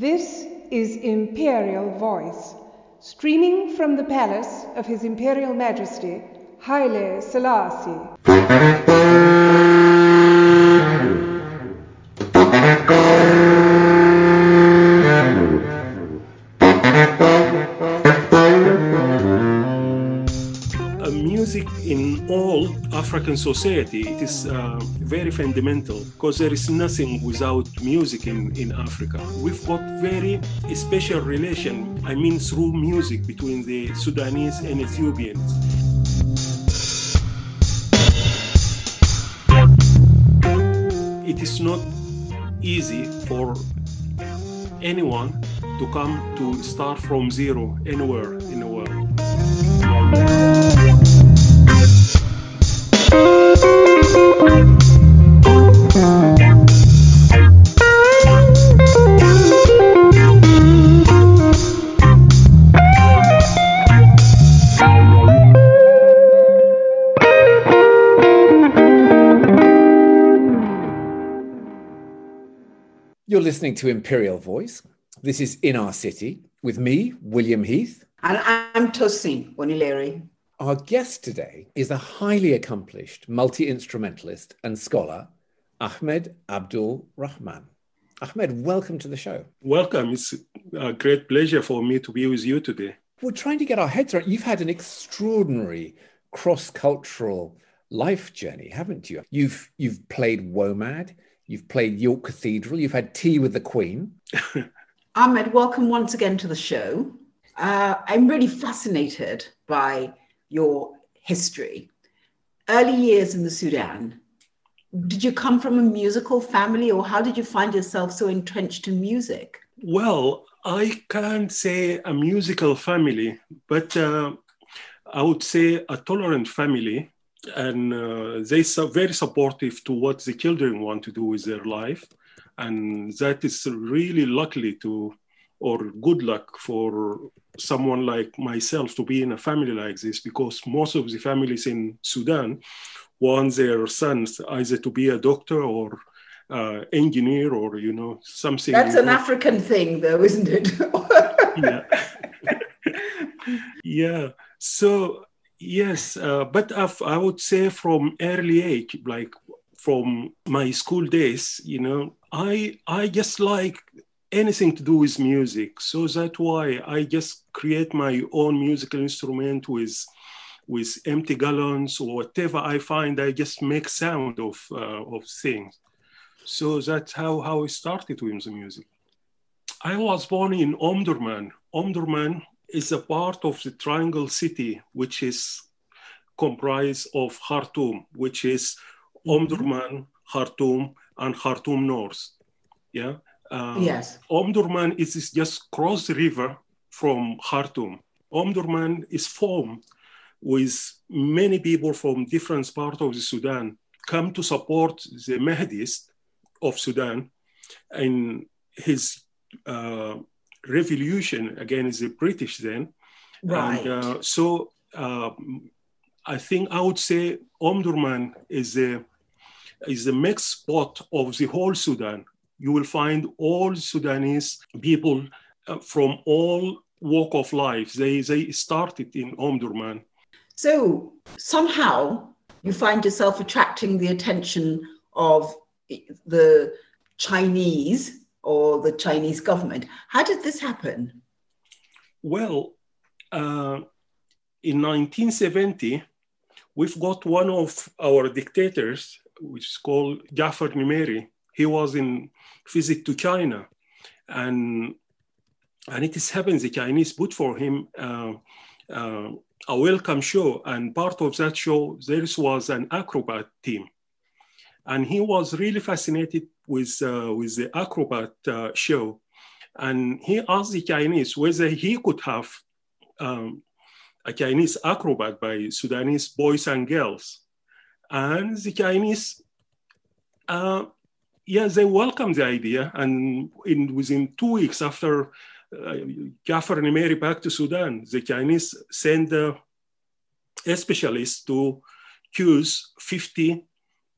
This is Imperial Voice, streaming from the palace of His Imperial Majesty, Haile Selassie. African society it is uh, very fundamental because there is nothing without music in, in Africa. We've got very special relation, I mean through music between the Sudanese and Ethiopians. It is not easy for anyone to come to start from zero anywhere in the world. You're listening to Imperial Voice. This is In Our City with me, William Heath. And I'm Tosin Wonileri. Our guest today is a highly accomplished multi instrumentalist and scholar, Ahmed Abdul Rahman. Ahmed, welcome to the show. Welcome. It's a great pleasure for me to be with you today. We're trying to get our heads around. You've had an extraordinary cross cultural life journey, haven't you? You've you've played WOMAD, you've played York Cathedral, you've had tea with the Queen. Ahmed, welcome once again to the show. Uh, I'm really fascinated by your history. Early years in the Sudan. Did you come from a musical family, or how did you find yourself so entrenched in music? Well, I can't say a musical family, but uh, I would say a tolerant family. And uh, they are very supportive to what the children want to do with their life. And that is really luckily to, or good luck for someone like myself to be in a family like this, because most of the families in Sudan want their sons either to be a doctor or uh, engineer or you know something. That's an African thing, though, isn't it? yeah. yeah. So yes, uh, but I've, I would say from early age, like from my school days, you know, I I just like anything to do with music. So that's why I just create my own musical instrument with with empty gallons or whatever I find. I just make sound of uh, of things. So that's how how I started with the music. I was born in Omdurman. Omdurman is a part of the Triangle City, which is comprised of Khartoum, which is Omdurman, Khartoum, and Khartoum North. Yeah. Uh, yes. Omdurman is just cross the river from Khartoum. Omdurman is formed with many people from different parts of the Sudan come to support the Mahdist of Sudan in his uh, revolution against the British then. Right. And uh, so uh, I think I would say Omdurman is a is the mixed spot of the whole Sudan. You will find all Sudanese people uh, from all walk of life. They they started in Omdurman. So somehow you find yourself attracting the attention of the Chinese or the Chinese government. How did this happen? Well, uh, in 1970, we've got one of our dictators, which is called Jafar Nimeri. He was in visit to China, and and it is happened the Chinese put for him uh, uh, a welcome show, and part of that show there was an acrobat team, and he was really fascinated with uh, with the acrobat uh, show, and he asked the Chinese whether he could have um, a Chinese acrobat by Sudanese boys and girls, and the Chinese. Uh, yeah, they welcomed the idea, and in within two weeks after uh, Jafar Nimeri back to Sudan, the Chinese sent uh, a specialist to choose 50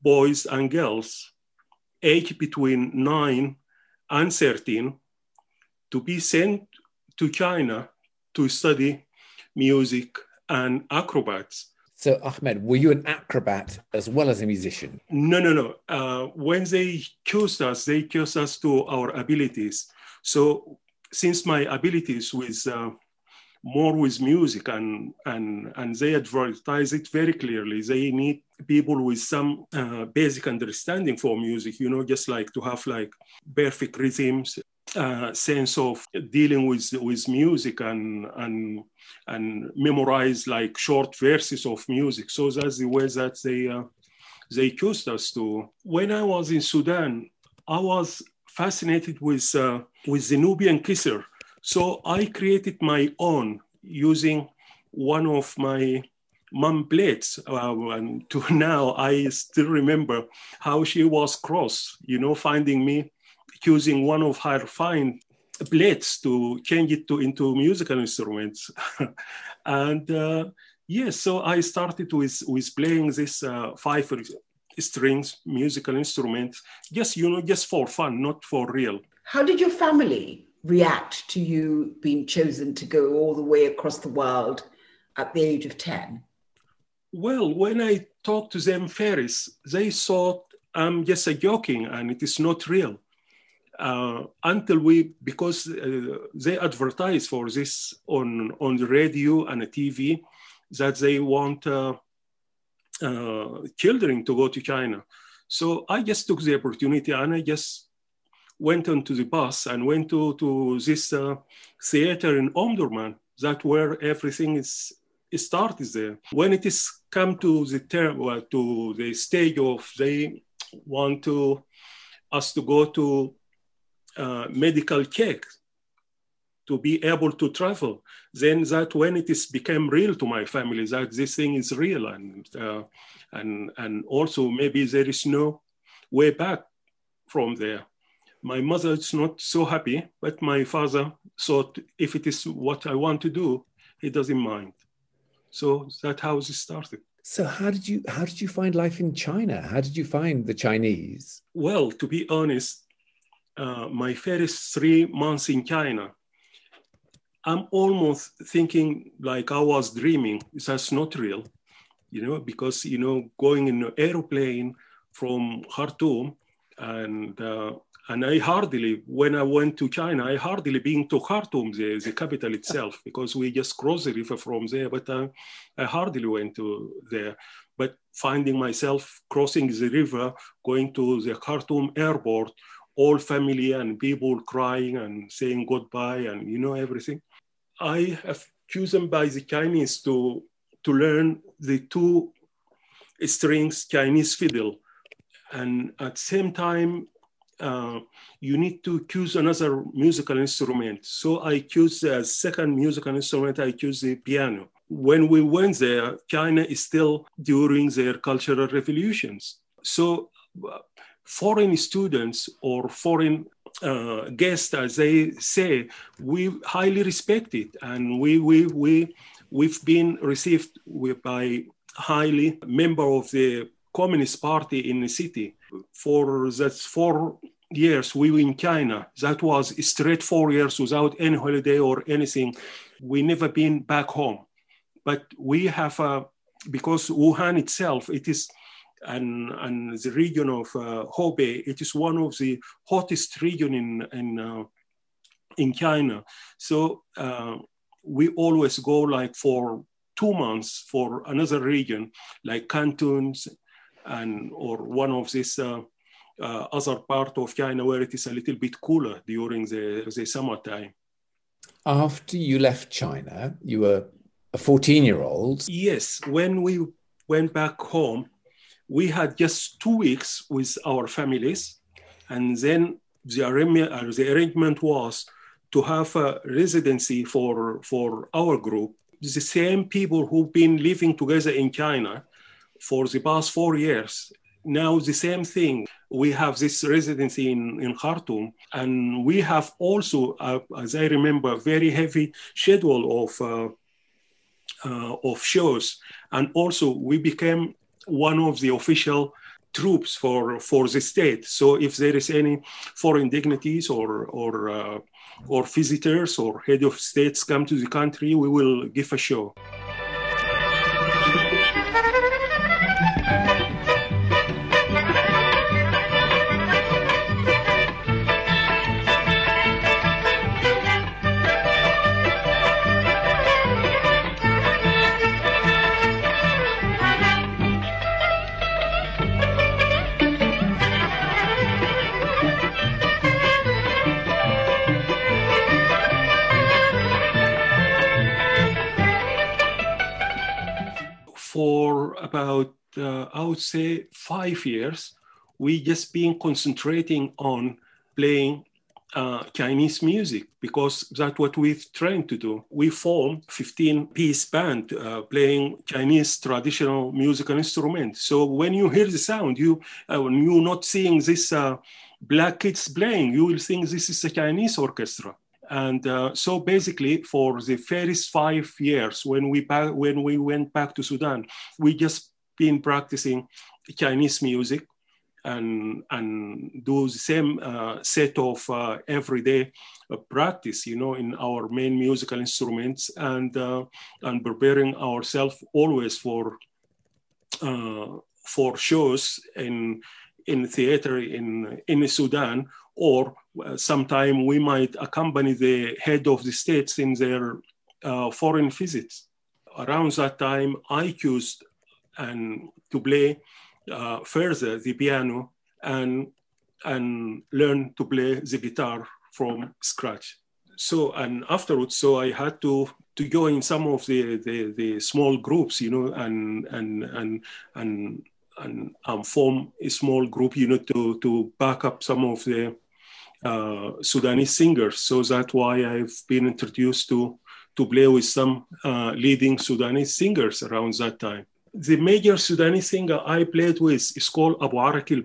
boys and girls aged between 9 and 13 to be sent to China to study music and acrobats. So, Ahmed, were you an acrobat as well as a musician? No, no, no. Uh, when they chose us, they chose us to our abilities. So, since my abilities with uh, more with music and and and they advertise it very clearly. They need people with some uh, basic understanding for music you know just like to have like perfect rhythms uh, sense of dealing with with music and and and memorize like short verses of music. So that's the way that they uh, they chose us to. When i was in sudan i was fascinated with uh, with the nubian kisir so I created my own using one of my mom plates. Uh, and to now, I still remember how she was cross, you know, finding me using one of her fine plates to change it to into musical instruments. and uh, yes, so I started with, with playing this uh, five strings musical instruments, just, you know, just for fun, not for real. How did your family react to you being chosen to go all the way across the world at the age of 10? Well, when I talked to them first, they thought I'm just a joking and it is not real. Uh, until we, because uh, they advertise for this on, on the radio and the TV, that they want uh, uh, children to go to China. So I just took the opportunity and I just went onto the bus and went to, to this uh, theater in Omdurman, that where everything is started there. When it is come to the term, well, to the stage of they want to us to go to uh, medical check to be able to travel, then that when it is became real to my family that this thing is real and uh, and and also maybe there is no way back from there my mother is not so happy, but my father thought if it is what I want to do, he doesn't mind. So that how it started. So how did you how did you find life in China? How did you find the Chinese? Well, to be honest, uh, my first three months in China, I'm almost thinking like I was dreaming. That's not real, you know, because you know going in an airplane from Khartoum and uh, and I hardly, when I went to China, I hardly been to Khartoum, the, the capital itself, because we just crossed the river from there, but uh, I hardly went to there. But finding myself crossing the river, going to the Khartoum airport, all family and people crying and saying goodbye and you know everything. I have chosen by the Chinese to, to learn the two strings Chinese fiddle. And at the same time, uh, you need to choose another musical instrument. So I choose the second musical instrument, I choose the piano. When we went there, China is still during their cultural revolutions. So uh, foreign students or foreign uh, guests, as they say, we highly respect it. And we, we, we, we've been received by highly member of the Communist Party in the city. For that four years we were in China, that was straight four years without any holiday or anything. We never been back home. But we have, uh, because Wuhan itself, it is, and, and the region of uh, Hubei, it is one of the hottest region in, in, uh, in China. So uh, we always go like for two months for another region, like Cantons and or one of these uh, uh, other part of China where it is a little bit cooler during the, the summertime. After you left China, you were a 14 year old. Yes, when we went back home, we had just two weeks with our families, and then the, uh, the arrangement was to have a residency for, for our group. The same people who've been living together in China for the past four years. Now, the same thing. We have this residency in, in Khartoum, and we have also, uh, as I remember, a very heavy schedule of, uh, uh, of shows. And also, we became one of the official troops for, for the state. So if there is any foreign dignities or, or uh, or visitors or head of states come to the country, we will give a show. About uh, I would say five years, we just been concentrating on playing uh, Chinese music because that's what we've trained to do. We formed 15 piece band uh, playing Chinese traditional musical instruments. So when you hear the sound, you uh, you're not seeing this uh, black kids playing, you will think this is a Chinese orchestra. And uh, so basically, for the first five years, when we when we went back to Sudan, we just been practicing Chinese music and and do the same uh, set of uh, everyday uh, practice, you know, in our main musical instruments and uh, and preparing ourselves always for uh, for shows in in theater in in Sudan or uh, sometime we might accompany the head of the states in their uh, foreign visits. Around that time, I used and to play uh, further the piano and and learn to play the guitar from scratch. So and afterwards, so I had to to join some of the, the, the small groups, you know, and and and and and um, form a small group, you know, to to back up some of the uh, Sudanese singers. So that's why I've been introduced to to play with some uh, leading Sudanese singers around that time. The major Sudanese singer I played with is called Abu Arak al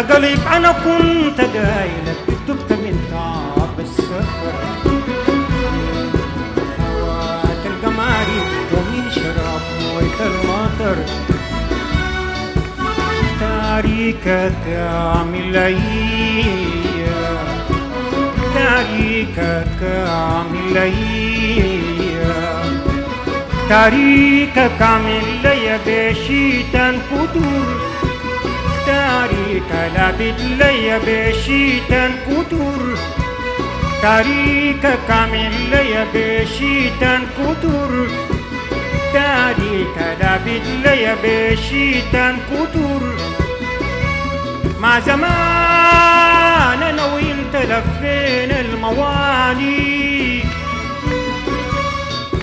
الاجل أنا كنت جاي لك من تعب السفر هواك الجماري ومين شرب موية المطر تاريكة تعمل ليا تاريكة تعمل ليا تاريكة تعمل ليا بشيتا كلابت لي بشي الكتر تاريك كامل لي بشيت الكتر تاريك لابت لي بشي الكتر مع زمان أنا وانت لفين الموالي.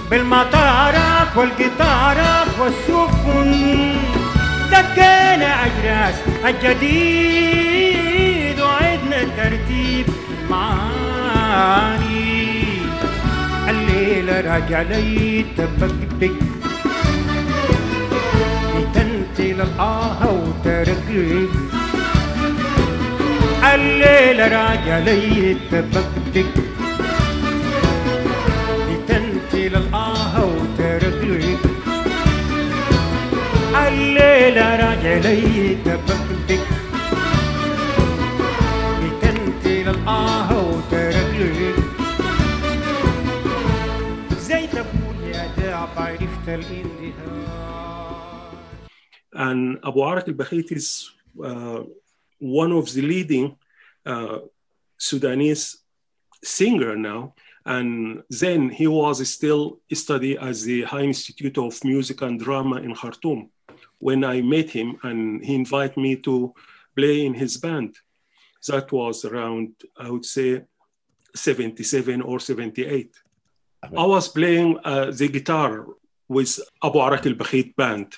بالمطارات والقطارات والسفن. دقينا أجراس الجديد وعدنا ترتيب معاني. الليلة راجع لي تبقبق لتنتل الآه وترقق الليلة راجع لي تبقبق الليلة راجع لي تبقبق لتنتل الآه وترقق زي تقول يا داع عرفت الانتهاء And Abu Arak al-Bakhit is uh, one of the leading uh, Sudanese singer now. And then he was still study at the High Institute of Music and Drama in Khartoum when I met him and he invited me to play in his band. That was around, I would say, 77 or 78. I was playing uh, the guitar with Abu Arak al Bakhit band.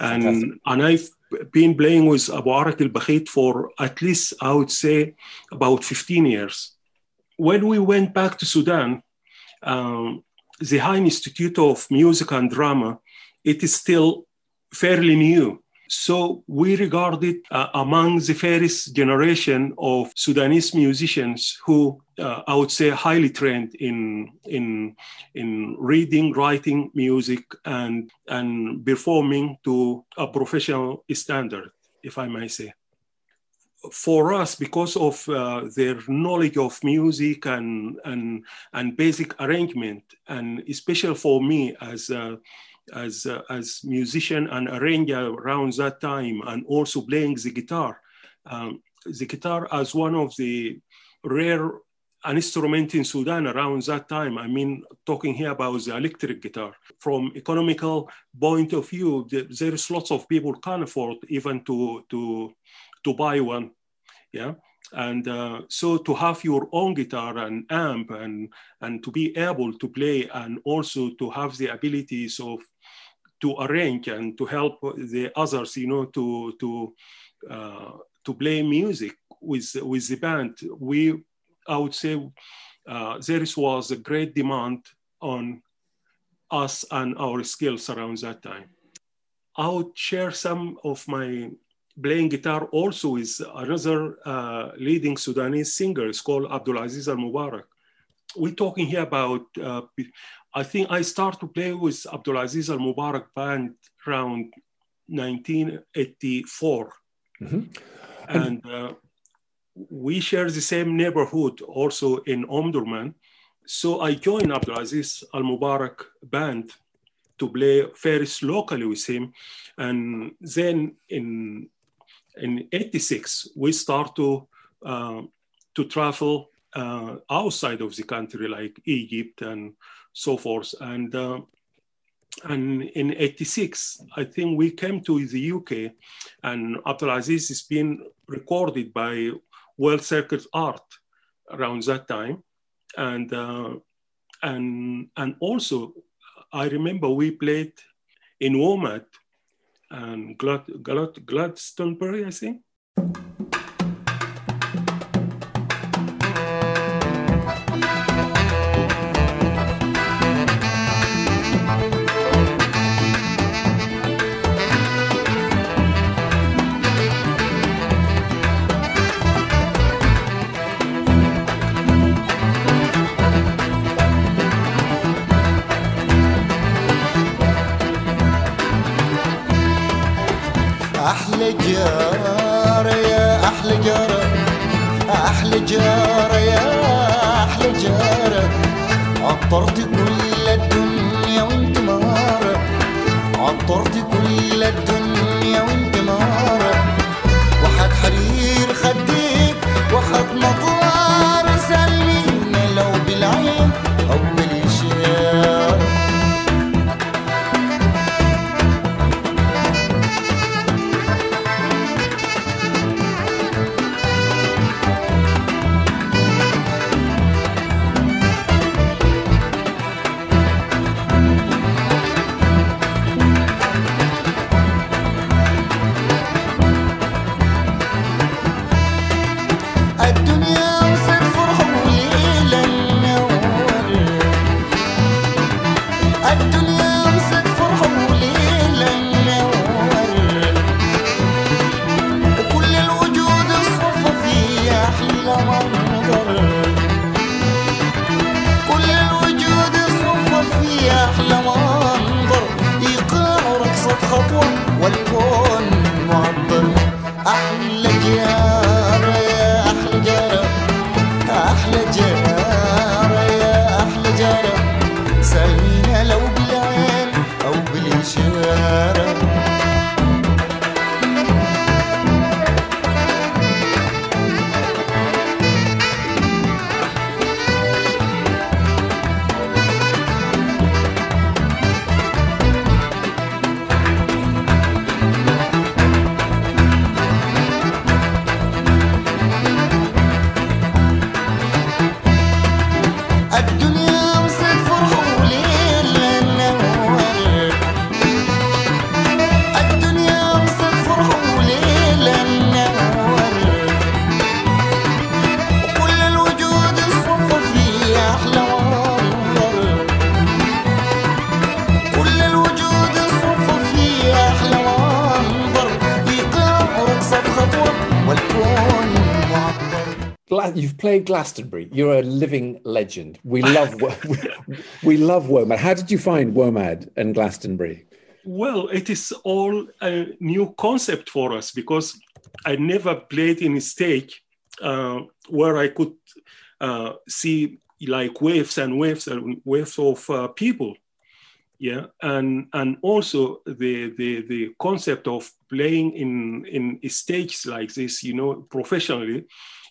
And, and I've been playing with Abu Arak al Bakhit for at least, I would say, about 15 years. When we went back to Sudan, um, the High Institute of Music and Drama, it is still fairly new. So we regard it uh, among the fairest generation of Sudanese musicians who uh, I would say highly trained in in in reading, writing music, and and performing to a professional standard, if I may say. For us, because of uh, their knowledge of music and and and basic arrangement, and especially for me as a, as uh, as musician and arranger around that time, and also playing the guitar. Um, the guitar as one of the rare an instrument in Sudan around that time. I mean, talking here about the electric guitar. From economical point of view, there is lots of people can't afford even to to to buy one. Yeah. And uh, so to have your own guitar and amp and and to be able to play and also to have the abilities of to arrange and to help the others, you know, to to uh, to play music with with the band. We, I would say, uh, there was a great demand on us and our skills around that time. I would share some of my playing guitar also with another uh, leading Sudanese singer. It's called Abdulaziz Al Mubarak. We're talking here about uh, I think I started to play with Abdulaziz Al Mubarak band around 1984. Mm-hmm. And uh, we share the same neighborhood also in Omdurman. So I joined Abdulaziz Al Mubarak band to play first locally with him. And then in, in 86, we start to, uh, to travel uh, outside of the country, like Egypt and so forth. And uh, and in 86, I think we came to the UK, and Abdulaziz is being recorded by World Circuit Art around that time, and uh, and and also I remember we played in WOMAD and Glad, Glad, Glastonbury, I think. أحلى جارة يا أحلى جارة أحلى جارة يا أحلى جارة. عطرت كل الدنيا وانت مهارة عطرت كل الدنيا وانت مهارة وحد حرير played Glastonbury. You're a living legend. We love we, we love WOMAD. How did you find WOMAD and Glastonbury? Well, it is all a new concept for us because I never played in a stage uh, where I could uh, see like waves and waves and waves of uh, people. Yeah, and and also the the the concept of playing in in stages like this, you know, professionally,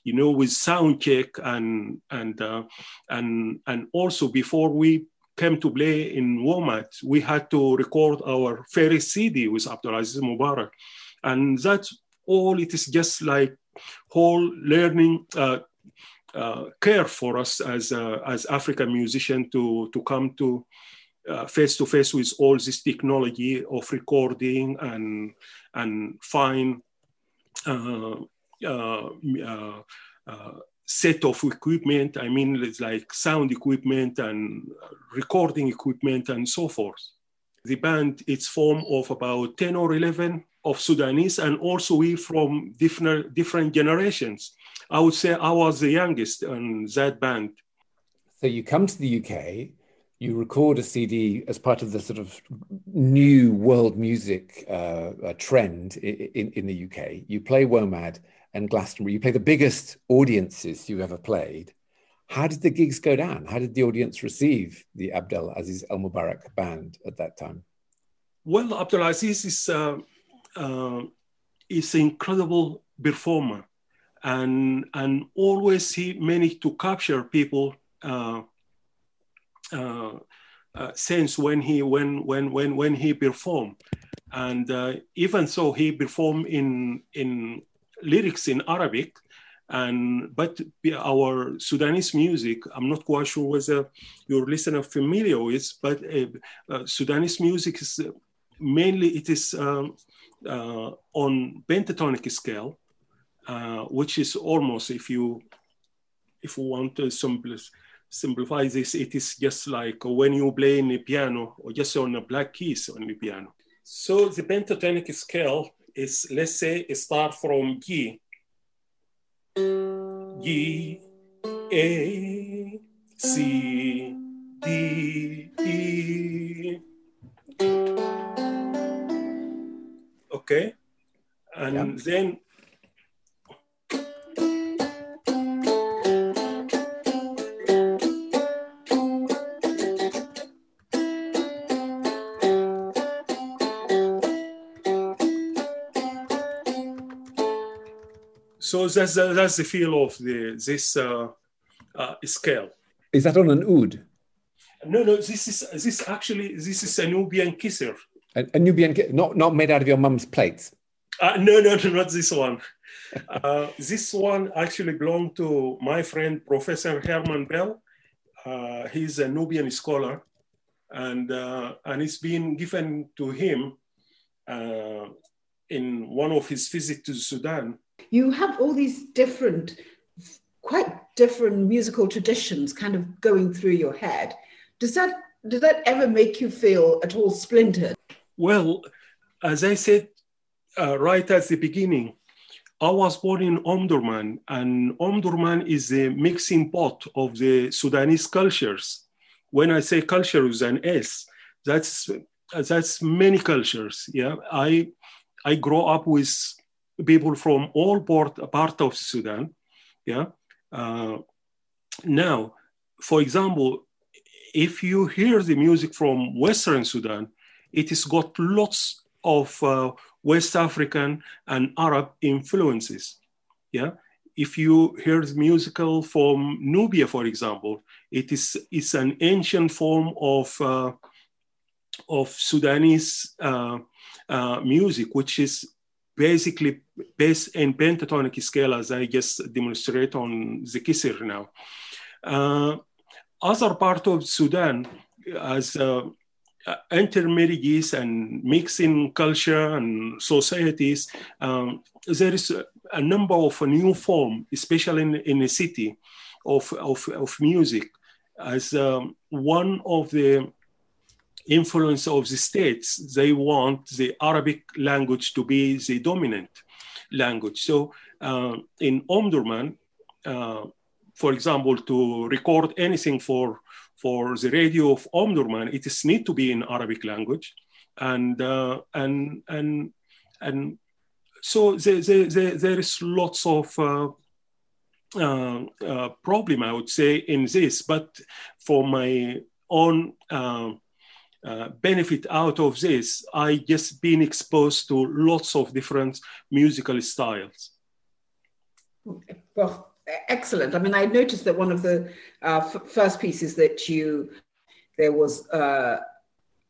you know, with sound check and and uh, and and also before we came to play in WOMAD, we had to record our first CD with Abdulaziz Mubarak, and that's all. It is just like whole learning. Uh, uh, care for us as uh, as African musician to to come to face to face with all this technology of recording and and find uh, set of equipment. I mean, it's like sound equipment and recording equipment and so forth. The band it's formed of about 10 or 11 of Sudanese and also we from different different generations. I would say I was the youngest in that band. So you come to the UK, you record a CD as part of the sort of new world music uh, uh, trend in, in the UK. You play WOMAD and Glastonbury. You play the biggest audiences you ever played. How did the gigs go down? How did the audience receive the Abdel Aziz Al Mubarak band at that time? Well, Abdel Aziz is uh, uh, is an incredible performer, and and always he managed to capture people. Uh, uh, uh sense when he when when when when he performed, and uh, even so he performed in in lyrics in Arabic, and but our Sudanese music, I'm not quite sure whether your listener familiar with, but uh, uh, Sudanese music is uh, mainly it is um, on pentatonic scale, which is almost if you if you want to simplify this, it is just like when you play in a piano or just on a black keys on the piano. So the pentatonic scale is let's say start from G, G, A, C, D, E. Okay, and then So that's the, that's the feel of the this uh, uh, scale. Is that on an oud? No, no. This is this actually this is a Nubian kisir. A, a Nubian, not not made out of your mum's plates. Uh, no, no, no, not this one. uh, this one actually belonged to my friend Professor Herman Bell. Uh, he's a Nubian scholar, and uh, and it's been given to him uh, in one of his visits to Sudan you have all these different, quite different musical traditions kind of going through your head. Does that does that ever make you feel at all splintered? Well, as I said uh, right at the beginning, I was born in Omdurman, and Omdurman is a mixing pot of the Sudanese cultures. When I say culture with an S, that's that's many cultures. Yeah, I I grow up with people from all part, part of Sudan. Yeah. Uh, now, for example, if you hear the music from Western Sudan, it has got lots of uh, West African and Arab influences. Yeah. If you hear the musical from Nubia, for example, it is it's an ancient form of uh, of Sudanese uh, uh, music, which is basically based in pentatonic scale as I just demonstrate on the Kisir now. Uh, other part of Sudan as uh, intermarriages and mixing culture and societies, um, there is a, number of new form, especially in, in a city, of, of, of music as um, one of the influence of the states, they want the Arabic language to be the dominant language. So uh, in Omdurman, uh, for example, to record anything for for the radio of Omdurman, it is need to be in Arabic language, and uh, and and and so there, there, there, is lots of uh, uh, uh, problem, I would say, in this. But for my own uh, benefit out of this, I just been exposed to lots of different musical styles. Well, excellent. I mean, I noticed that one of the uh, f- first pieces that you there was uh,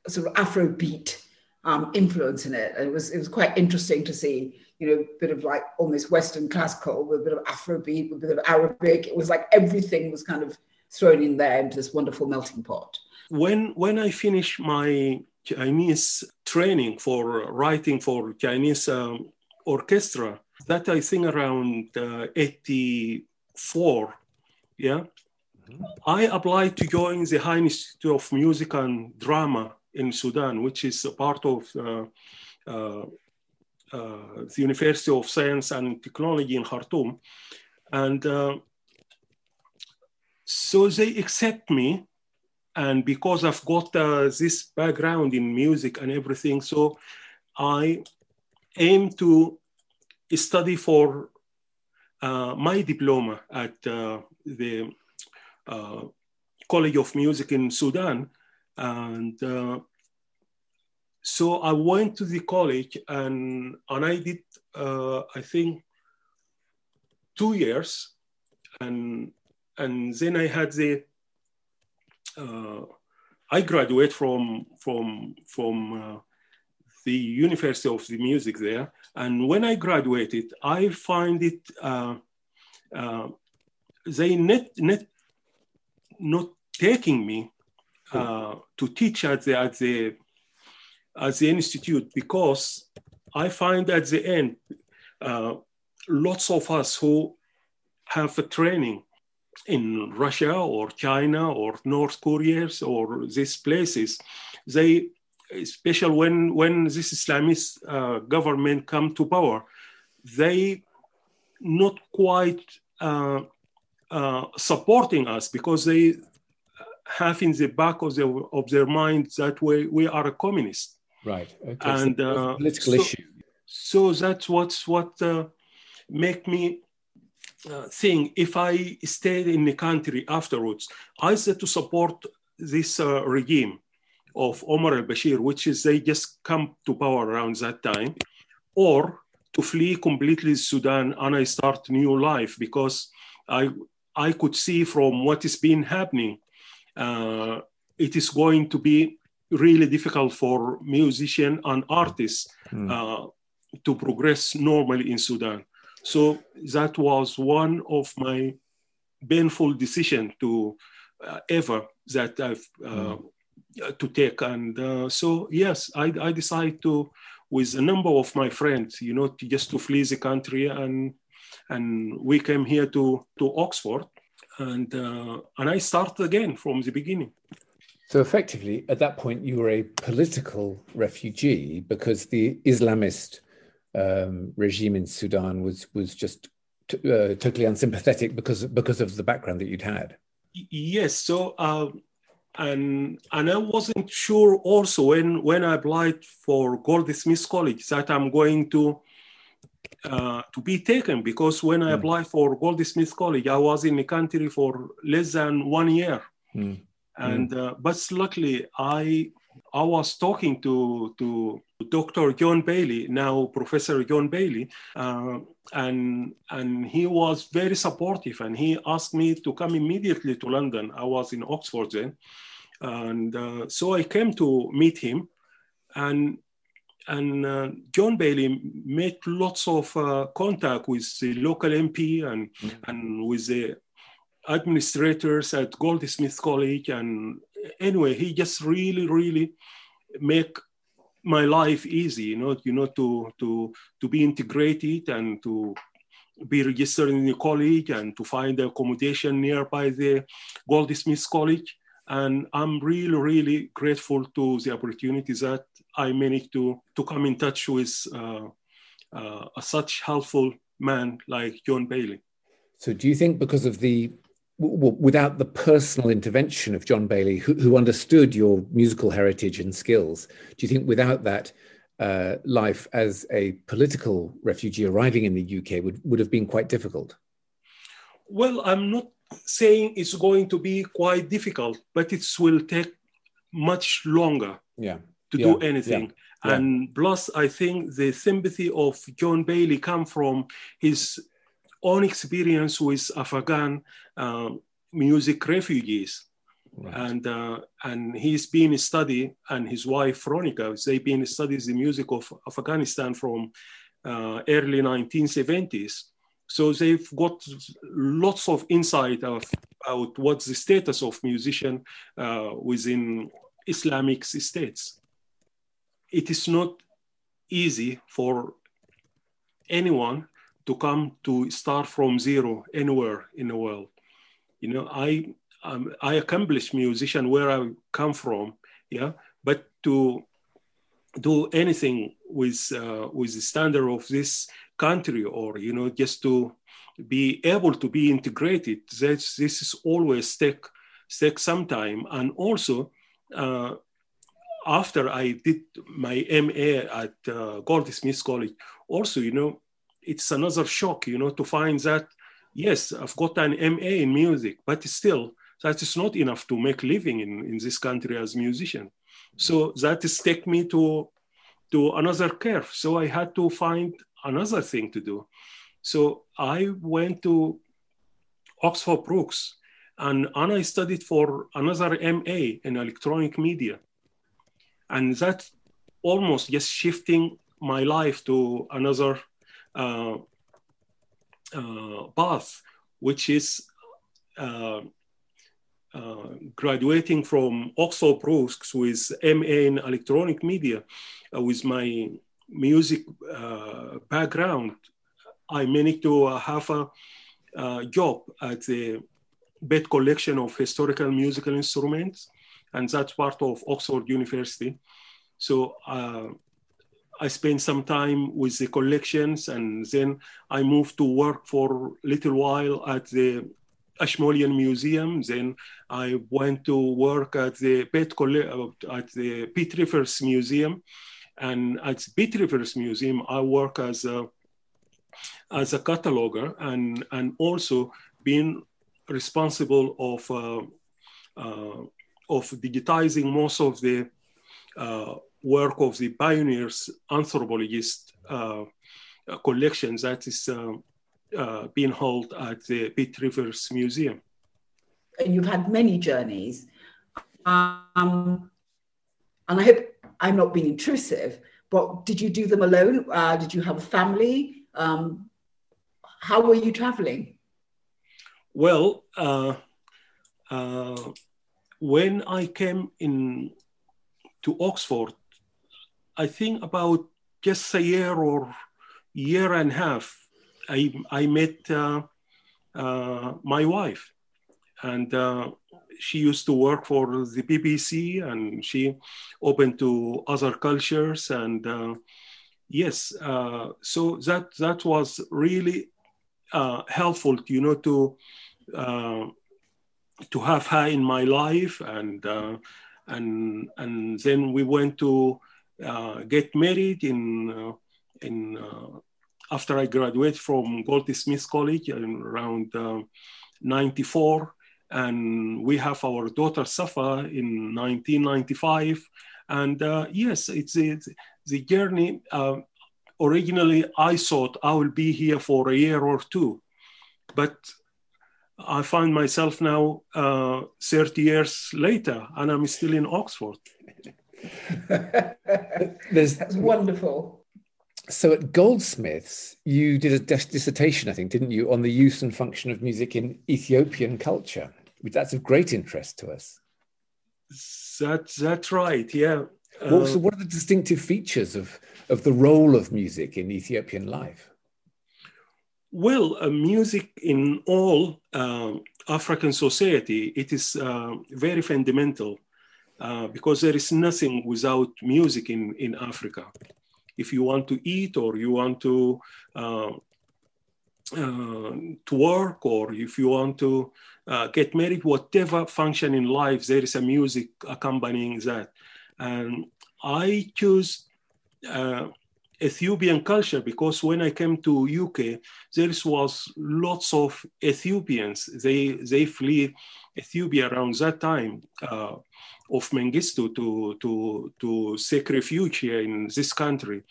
a sort of Afrobeat um, influence in it. And It was it was quite interesting to see, you know, a bit of like almost Western classical with a bit of Afrobeat, with a bit of Arabic. It was like everything was kind of thrown in there into this wonderful melting pot. When when I finished my Chinese training for writing for Chinese um, orchestra, that I think around uh, 84, yeah, I applied to join the High Institute of Music and Drama in Sudan, which is a part of uh, uh, uh, the University of Science and Technology in Khartoum. And uh, so they accept me. And because I've got uh, this background in music and everything, so I aim to study for uh, my diploma at the College of Music in Sudan. And uh, so I went to the college and and I did uh, I think two years. And and then I had the uh, I graduate from from from uh, the University of the Music there. And when I graduated I find it uh, uh, they net net not taking me uh, to teach at the, at the at the institute because I find at the end uh, lots of us who have a training in Russia or China or North Korea or these places, they, especially when when this Islamist uh, government come to power, they not quite uh, uh, supporting us because they have in the back of, their, of their mind that we, we are a communist. Right. Okay. And so uh, political so, issue. So that's what's what uh, make me uh, think if I stayed in the country afterwards, either to support this uh, regime of Omar al-Bashir, which is they just come to power around that time, or to flee completely Sudan and I start new life because I I could see from what is been happening uh, it is going to be really difficult for musician and artists mm. uh, to progress normally in Sudan. So that was one of my painful decision to uh, ever that I've mm. to take. And uh, so yes, I, I decided to, with a number of my friends, you know, to, just to flee the country and and we came here to to Oxford and uh, and I started again from the beginning. So effectively, at that point, you were a political refugee because the Islamist um, regime in Sudan was was just t- uh, totally unsympathetic because because of the background that you'd had. Yes. So. Um, and and I wasn't sure also when when I applied for Goldsmiths College that I'm going to uh, to be taken because when I mm. applied for Goldsmiths College, I was in the country for less than one year. Mm. And mm. uh, but luckily, I I was talking to to Dr. John Baily, now Professor John Baily, uh, and and he was very supportive, and he asked me to come immediately to London. I was in Oxford then, and uh, so I came to meet him, and and uh, John Baily made lots of uh, contact with the local MP and, mm-hmm. and with the administrators at Goldsmiths College. And anyway, he just really, really make my life easy, you know, you know, to to to be integrated and to be registered in the college and to find accommodation nearby the Goldsmiths College. And I'm really, really grateful to the opportunity that I managed to, to come in touch with uh, uh, a such helpful man like John Baily. So, do you think because of the w- without the personal intervention of John Baily, who, who understood your musical heritage and skills, do you think without that uh, life as a political refugee arriving in the UK would, would have been quite difficult? Well, I'm not saying it's going to be quite difficult, but it will take much longer Yeah. to Yeah, do anything. yeah. And plus, I think the sympathy of John Baily come from his own experience with Afghan uh, music refugees. Right. And uh, and he's been study and his wife Veronica, they've been studies the music of Afghanistan from uh, early 1970s. So they've got lots of insight of, about what's the status of musician uh, within Islamic states. It is not easy for anyone to come to start from zero anywhere in the world. You know, I um, I accomplished musician where I come from, yeah, but to do anything with uh, with the standard of this country or you know just to be able to be integrated this this is always take take some time and also uh, after I did my MA at uh, Goldsmiths College also you know it's another shock you know to find that yes I've got an MA in music but still that is not enough to make living in, in this country as musician. So that is take me to to another curve. So i had to find another thing to do. So i went to Oxford Brookes and, and i studied for another ma in electronic media. And that almost just shifting my life to another uh, uh, path which is uh, uh, graduating from Oxford Brookes with MA in electronic media, with my music background, I managed to have a, uh, job at the Bate Collection of Historical Musical Instruments, and that's part of Oxford University. So uh, I spent some time with the collections, and then I moved to work for a little while at the Ashmolean Museum. Then I went to work at the Colle- uh, at the Pitt Rivers Museum, and at Pitt Rivers Museum I work as a as a cataloger and and also being responsible of uh, uh, of digitizing most of the uh, work of the pioneers anthropologist uh, collections that is uh, uh, being held at the Pitt Rivers Museum. and you've had many journeys. Um, and I hope I'm not being intrusive, but did you do them alone? Uh, did you have a family? Um, how were you traveling? Well, uh, uh, when I came in to Oxford, I think about just a year or year and a half, I, I met uh, uh, my wife, and uh, she used to work for the BBC, and she opened to other cultures, and uh, yes, uh, so that that was really uh, helpful, you know, to to have her in my life, and and and then we went to get married in uh, in uh, after I graduated from Goldsmiths College around uh, 94, and we have our daughter Safa in 1995, and uh, yes, it's, it's the journey. Uh, originally, I thought I will be here for a year or two, but I find myself now uh, 30 years later, and I'm still in Oxford. There's That's wonderful. so at Goldsmiths, you did a dis- dissertation, I think, didn't you, on the use and function of music in Ethiopian culture? That's of great interest to us. That's that's right. Yeah. What, Uh, so what are the distinctive features of, of the role of music in Ethiopian life? Well, uh, music in all um, African society, it is uh, very fundamental uh, because there is nothing without music in, in Africa. If you want to eat or you want to uh, uh, to work or if you want to uh, get married, whatever function in life, there is a music accompanying that. And I choose uh, Ethiopian culture because when I came to UK, there was lots of Ethiopians. They they flee Ethiopia around that time uh, of Mengistu to to to seek refuge here in this country.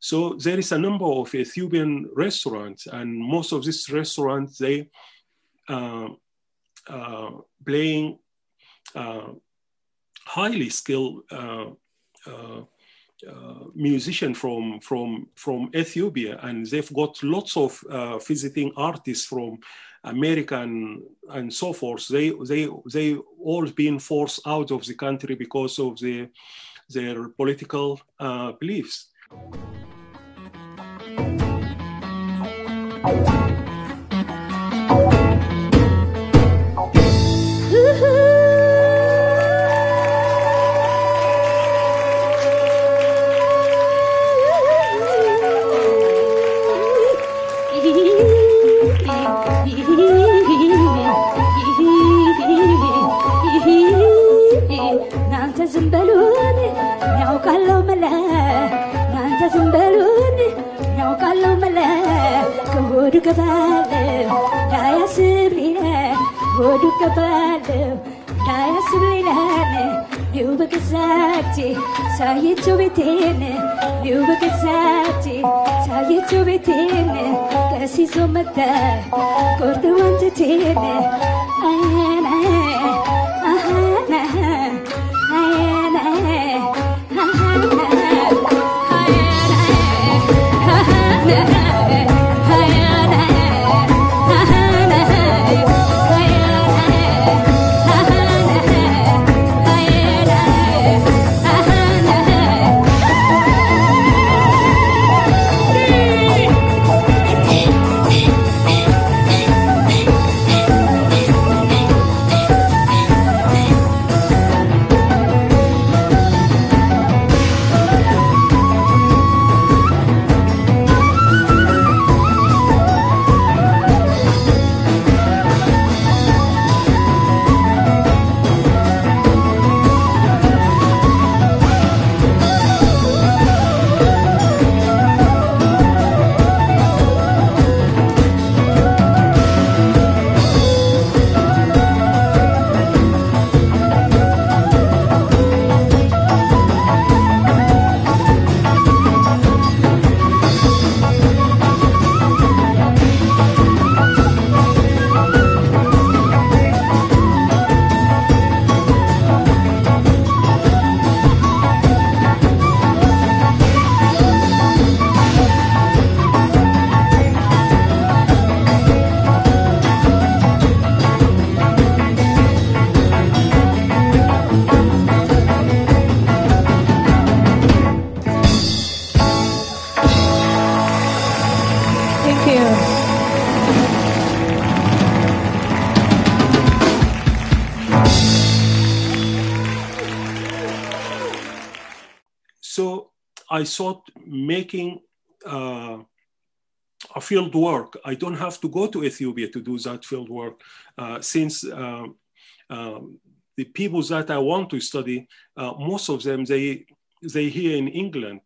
So there is a number of Ethiopian restaurants, and most of these restaurants they uh, uh, playing uh, highly skilled uh, uh, uh, musician from from from Ethiopia, and they've got lots of visiting artists from America and, and so forth. They they they all been forced out of the country because of the their political uh, beliefs. ሆዱ ገባለሁ ዳያስብ ሊላል ሆዱ ገባለሁ ዳያስብ ሊላል ሳየቸው ቤቴን ይሁ በገዛቴ ሳየቸው ቤቴን። ቀሲሶ መጣ ቆርጥ ወንጀቴን I thought making uh, a field work, I don't have to go to Ethiopia to do that field work uh, since uh, um, the people that I want to study, uh, most of them, they, they here in England.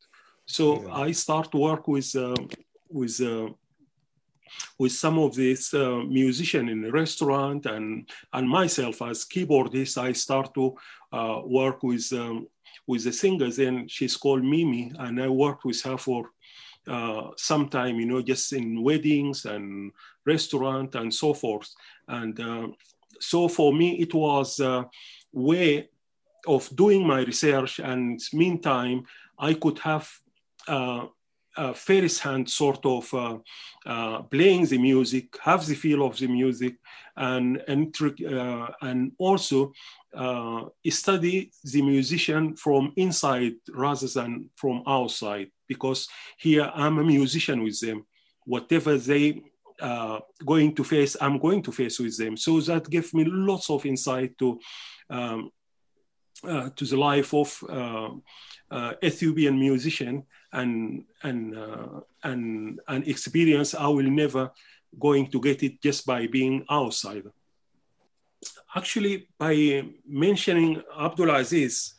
So I start work with, um with, uh, with some of these uh, musicians in the restaurant and, and myself as keyboardist, I start to uh, work with, um, with the singers and she's called Mimi and I worked with her for uh, some time, you know, just in weddings and restaurant and so forth. And uh, so for me, it was a way of doing my research and meantime, I could have uh, uh, first hand sort of uh, playing the music, have the feel of the music, and and uh, and also uh, study the musician from inside rather than from outside. Because here I'm a musician with them. Whatever they uh, going to face, I'm going to face with them. So that gave me lots of insight to. Um, uh, to the life of uh, Ethiopian musician and and uh, and an experience I will never going to get it just by being outside. Actually, by mentioning Abdul Aziz,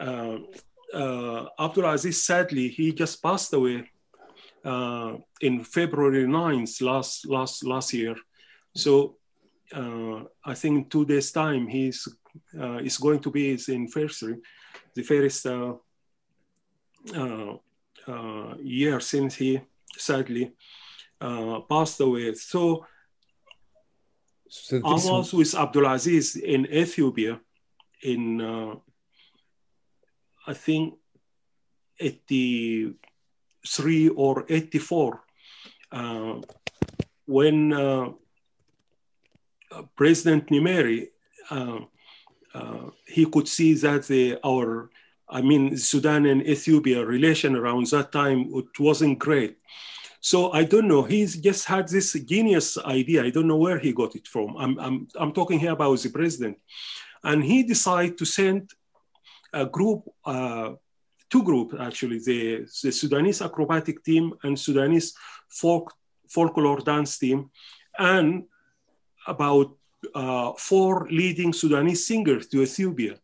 uh, uh, Abdul Aziz sadly he just passed away uh, in February 9th last last last year. So uh, I think in two days' time he's uh, is going to be his anniversary, the first uh, uh, uh, year since he sadly uh, passed away. So So I was with Abdulaziz in Ethiopia in, uh, I think, 83 or 84, uh, when uh, uh, President Nimeri, uh, uh, he could see that the, our, I mean, Sudan and Ethiopia relation around that time, it wasn't great. So I don't know. He's just had this genius idea. I don't know where he got it from. I'm, I'm, I'm talking here about the president. And he decided to send a group, uh, two groups actually, the, the Sudanese acrobatic team and Sudanese folk, folklore dance team, and about uh, four leading Sudanese singers to Ethiopia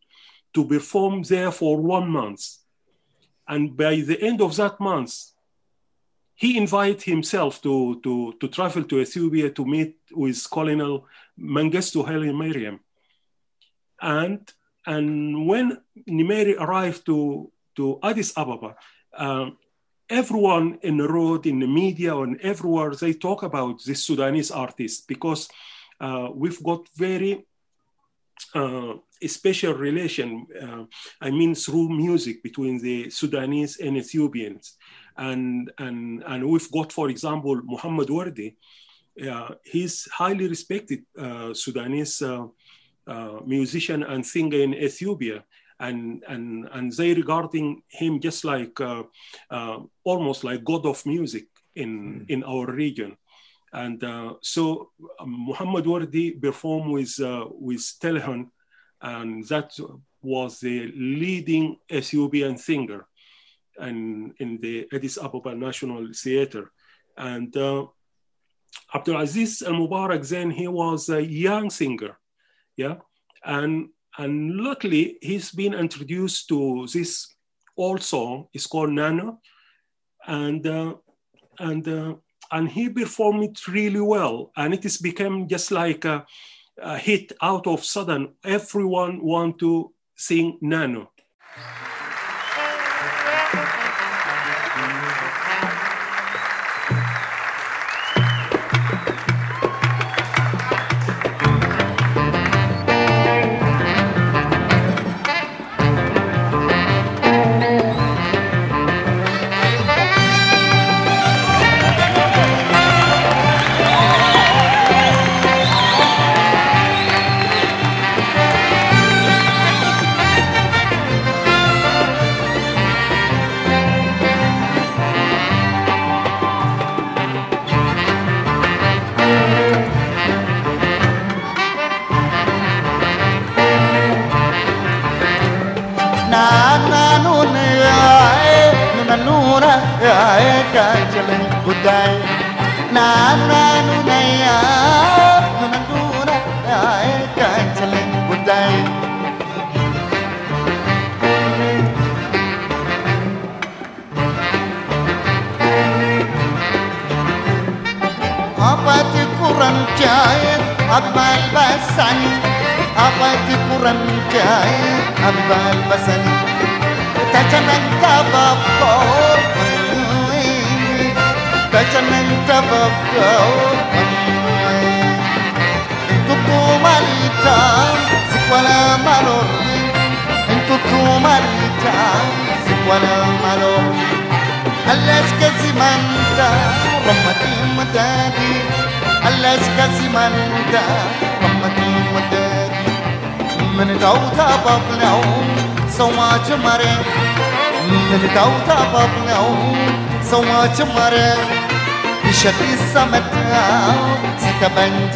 to perform there for one month. And by the end of that month, he invited himself to, to, to travel to Ethiopia to meet with Colonel Mengistu Haile Mariam. And, and when Nimeri arrived to, to Addis Ababa, um, everyone in the road, in the media, and everywhere, they talk about this Sudanese artist because uh, we've got very uh, a special relation, uh, I mean, through music between the Sudanese and Ethiopians. And, and, and we've got, for example, Muhammad Wardi. Uh, he's highly respected uh, Sudanese uh, uh, musician and singer in Ethiopia. And, and, and they regarding him just like uh, uh, almost like god of music in, in our region. And uh, so um, Muhammad Wardi performed with, uh, with Tilahun, and that was the leading Ethiopian singer and in the Addis Ababa National Theater. And uh, Abdulaziz Al Mubarak then he was a young singer, yeah, and and luckily he's been introduced to this old song. It's called Nano, and uh, and uh, and he performed it really well, and it has become just like a, a hit out of sudden. Everyone want to sing Nano.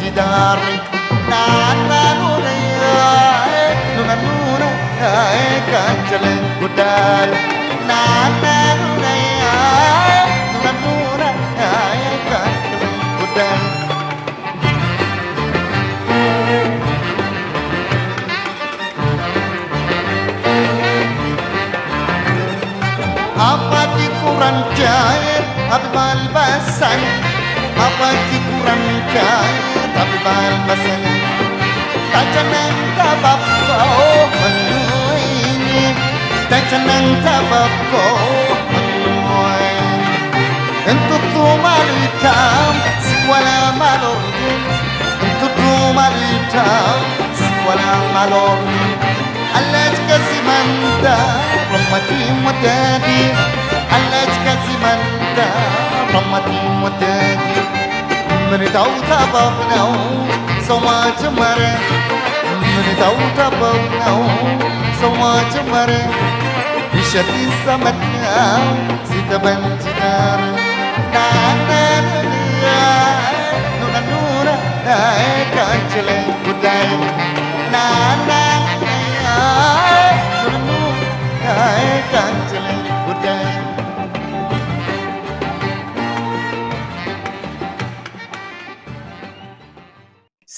ستا بنجي داري نانا نونيا نونا نونا كانجلن قدال نانا نونيا نونا نونا كانجلن قدال bar masal tajanan tabab ko manuin tajanan tabab ko manuin انتو الطومة التام ولا مالور انتو الطومة التام ولا مالور علاش كاسي من دا رمتي مدادي علاش كاسي من دا رمتي مدادي tabaw now So much mare Menitaw tabaw now So much mare Bishati samat now Sita banjinar Na na na na Nuna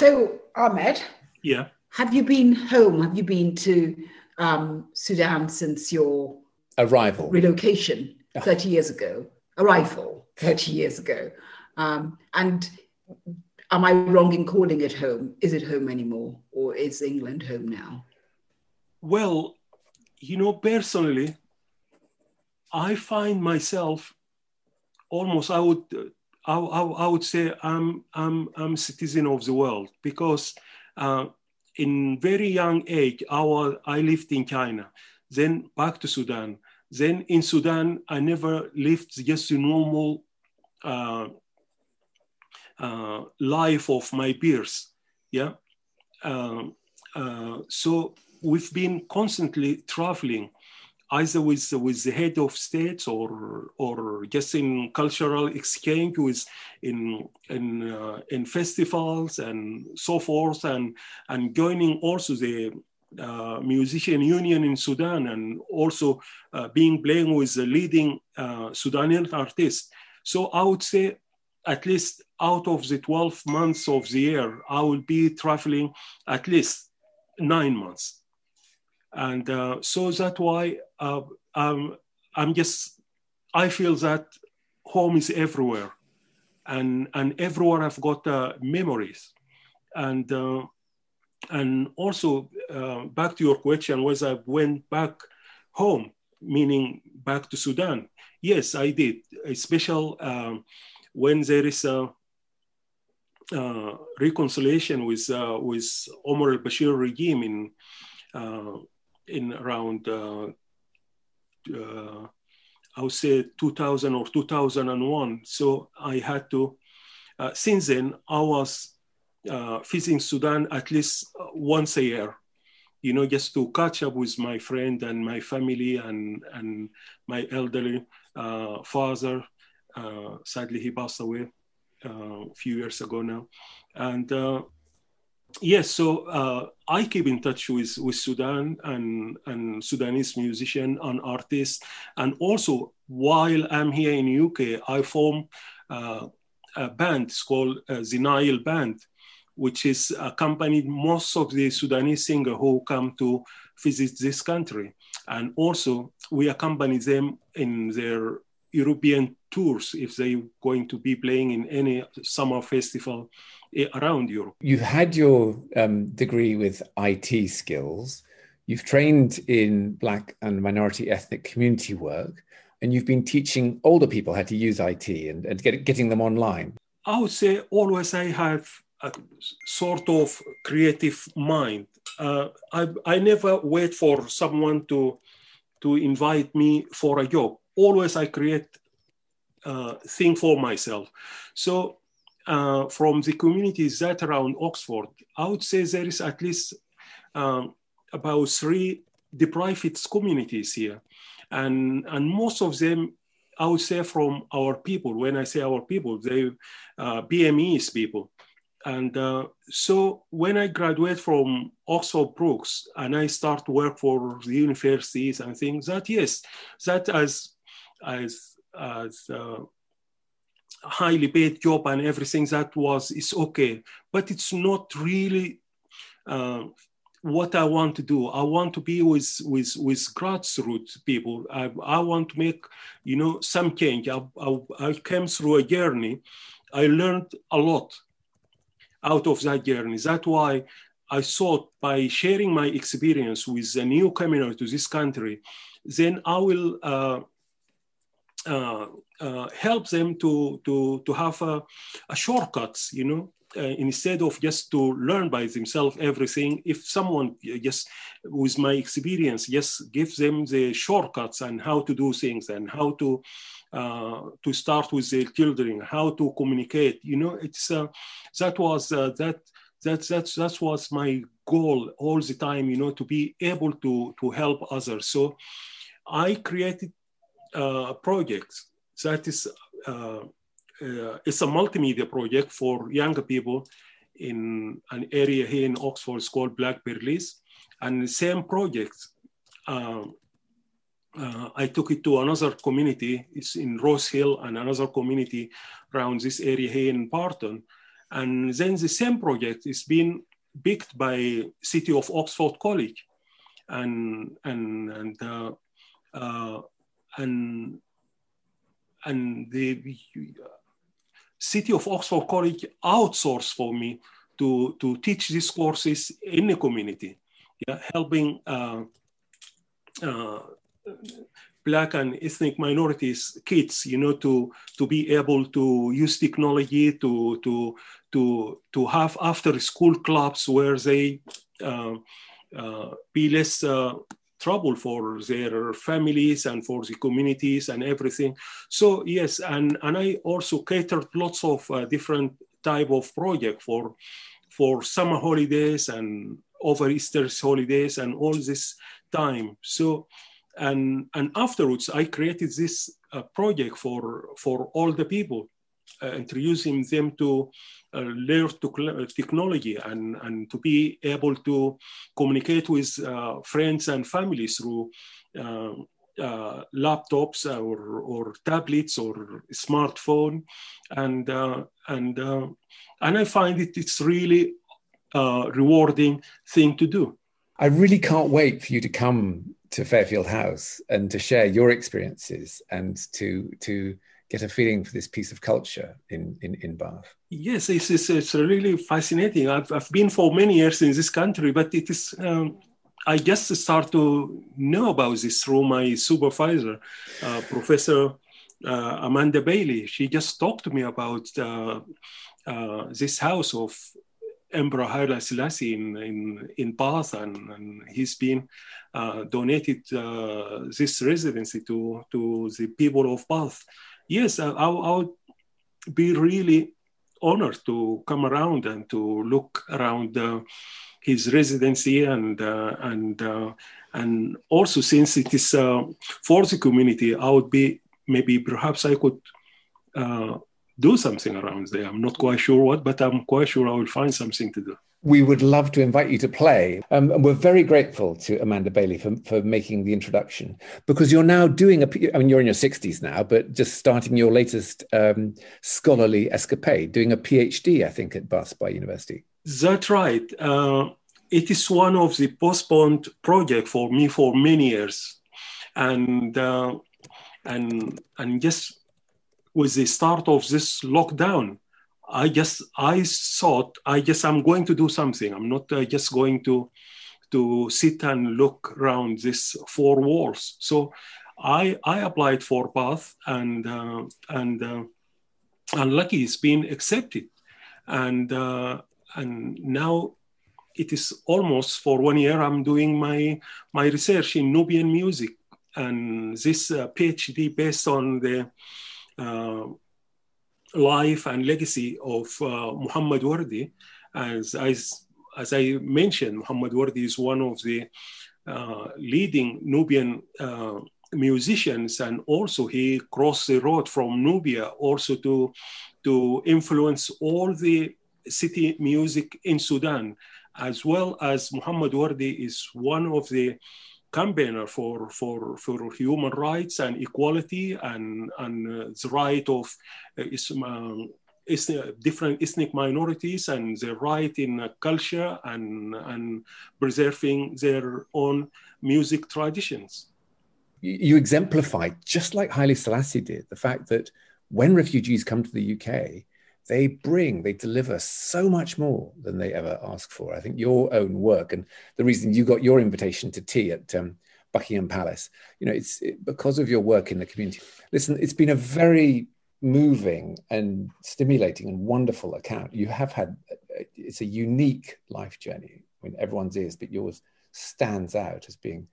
So, Ahmed, Yeah. have you been home? Have you been to um, Sudan since your Arrival. relocation 30 years ago, arrival 30 years ago? Um, and am I wrong in calling it home? Is it home anymore? Or is England home now? Well, you know, personally, I find myself almost. I would, I, I, I would say, I'm, I'm, I'm citizen of the world because uh, in very young age, I was, I lived in China, then back to Sudan. Then in Sudan, I never lived just a normal uh, uh, life of my peers. Yeah. Um, uh, so we've been constantly traveling either with, with the head of states or, or just in cultural exchange with in, in, uh, in festivals and so forth and, and joining also the uh, musician union in Sudan and also uh, being playing with the leading uh, Sudanese artists. So I would say at least out of the 12 months of the year, I will be traveling at least nine months. And uh, so that's why uh, um, I'm just, I feel that home is everywhere. And, and everywhere I've got uh, memories. And, uh, and also uh, back to your question, was I went back home, meaning back to Sudan? Yes, I did. A special um, when there is a uh, reconciliation with with Omar al-Bashir regime in uh, in around uh, uh, I would say 2000 or 2001. So I had to. uh, since then, I was uh, visiting Sudan at least uh, once a year. You know, just to catch up with my friend and my family and and my elderly uh, father. Sadly, he passed away a few years ago now, and yes, so uh, I keep in touch with, with Sudan and, and Sudanese musician and artists. And also, while I'm here in UK, I form uh, a band it's called uh, Nile Band, which is accompanied most of the Sudanese singer who come to visit this country. And also, we accompany them in their European tours if they're going to be playing in any summer festival eh, around Europe. You've had your um, degree with IT skills. You've trained in Black and minority ethnic community work, and you've been teaching older people how to use IT and, and get, getting them online. I would say always I have a sort of creative mind. Uh, I, I never wait for someone to, to invite me for a job. Always I create uh, thing for myself. So uh, from the communities that around Oxford, I would say there is at least um, about three deprived communities here. And, and most of them, I would say from our people, when I say our people, they uh, BMEs people. And uh, so when I graduate from Oxford Brookes and I start work for the universities and things, that yes, that as as as uh, highly paid job and everything that was is okay, but it's not really uh, what I want to do. I want to be with with with grassroots people. I, I want to make you know some change. I, I, I came through a journey. I learned a lot out of that journey. That's why I thought by sharing my experience with a new community to this country, then I will uh, uh, uh, help them to to to have a, a shortcuts, you know, uh, instead of just to learn by themselves everything. If someone just with my experience just gives them the shortcuts and how to do things and how to uh, to start with their children how to communicate you know it's uh, that was uh, that that that's that was my goal all the time you know to be able to to help others. So i created uh, a project that is uh, uh, it's a multimedia project for younger people in an area here in Oxford it's called Blackbird Leys. And the same project, uh, uh, I took it to another community, it's in Rose Hill and another community around this area here in Barton. And then the same project is being picked by City of Oxford College. And, and, and, uh, uh, and, and the, City of Oxford College outsourced for me to, to teach these courses in the community, yeah, helping uh, uh, black and ethnic minorities kids you know to to be able to use technology to to to to have after school clubs where they uh, uh, be less uh, trouble for their families and for the communities and everything. So yes, and, and I also catered lots of uh, different type of project for for summer holidays and over Easter holidays and all this time. So and and afterwards I created this uh, project for for all the people introducing them to uh, learn to technology and, and to be able to communicate with uh, friends and families through uh, laptops or, or tablets or smartphone and and and I find it it's really a rewarding thing to do. I really can't wait for you to come to Fairfield House and to share your experiences and to to get a feeling for this piece of culture in, in, in Bath. Yes, it's, it's, it's really fascinating. I've, I've been for many years in this country, but it is, um, I just start to know about this through my supervisor, uh, Professor uh, Amanda Bailey. She just talked to me about uh, uh this house of Emperor Haile Selassie in, in, in Bath, and, and he's been uh, donated uh, this residency to, to the people of Bath yes, I, I, would be really honored to come around and to look around uh, his residency and uh, and uh, and also since it is for the community, I would be maybe perhaps I could uh, do something around there. I'm not quite sure what, but I'm quite sure I will find something to do we would love to invite you to play. Um, and we're very grateful to Amanda Bailey for, for making the introduction because you're now doing a, I mean, you're in your 60s now, but just starting your latest um, scholarly escapade, doing a PhD, I think, at Bath University. That's right. Uh, it is one of the postponed project for me for many years. And, uh, and, and just with the start of this lockdown, I just I thought I just I'm going to do something. I'm not uh, just going to to sit and look around these four walls. So I I applied for Bath and uh, and uh, and lucky it's been accepted, and uh, and now it is almost for one year I'm doing my my research in Nubian music and this uh, PhD based on the life and legacy of uh, Muhammad Wardi. As, as, as I mentioned, Muhammad Wardi is one of the uh, leading Nubian uh, musicians, and also he crossed the road from Nubia also to, to influence all the city music in Sudan, as well as Muhammad Wardi is one of the campaigner for, for, for human rights and equality and, and uh, the right of uh, um, ethnic, different ethnic minorities and their right in culture and, and preserving their own music traditions. You, you exemplify, just like Haile Selassie did, the fact that when refugees come to the UK, they bring, they deliver so much more than they ever ask for. I think your own work and the reason you got your invitation to tea at um, Buckingham Palace, you know, it's it, because of your work in the community. Listen, it's been a very moving and stimulating and wonderful account. You have had, it's a unique life journey. I mean, everyone's is, but yours stands out as being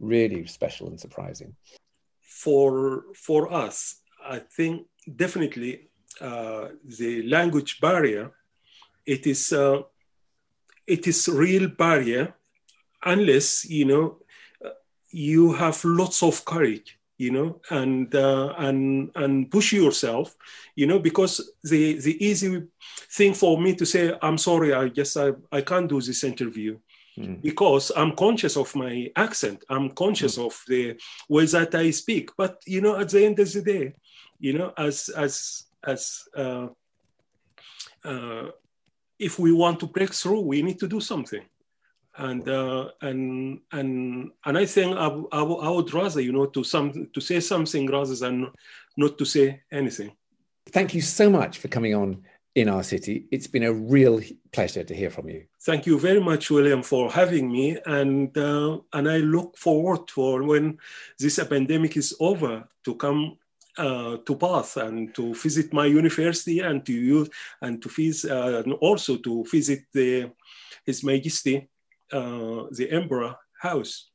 really special and surprising. For, for us, I think definitely uh, the language barrier, it is, uh, it is real barrier unless, you know, you have lots of courage you know, and uh, and and push yourself, you know, because the the easy thing for me to say, I'm sorry, I guess I, I can't do this interview. Mm. Because I'm conscious of my accent, I'm conscious mm. of the ways that I speak. But you know, at the end of the day, you know, as as as uh, uh, if we want to break through, we need to do something and uh, and and and I think I, I, I, would rather you know to some to say something rather than not to say anything. Thank you so much for coming on in our city. It's been a real pleasure to hear from you. Thank you very much, William, for having me, and uh, and I look forward for when this pandemic is over to come uh, to Bath and to visit my university and to use and to visit uh, and also to visit the His Majesty uh, the Emperor house.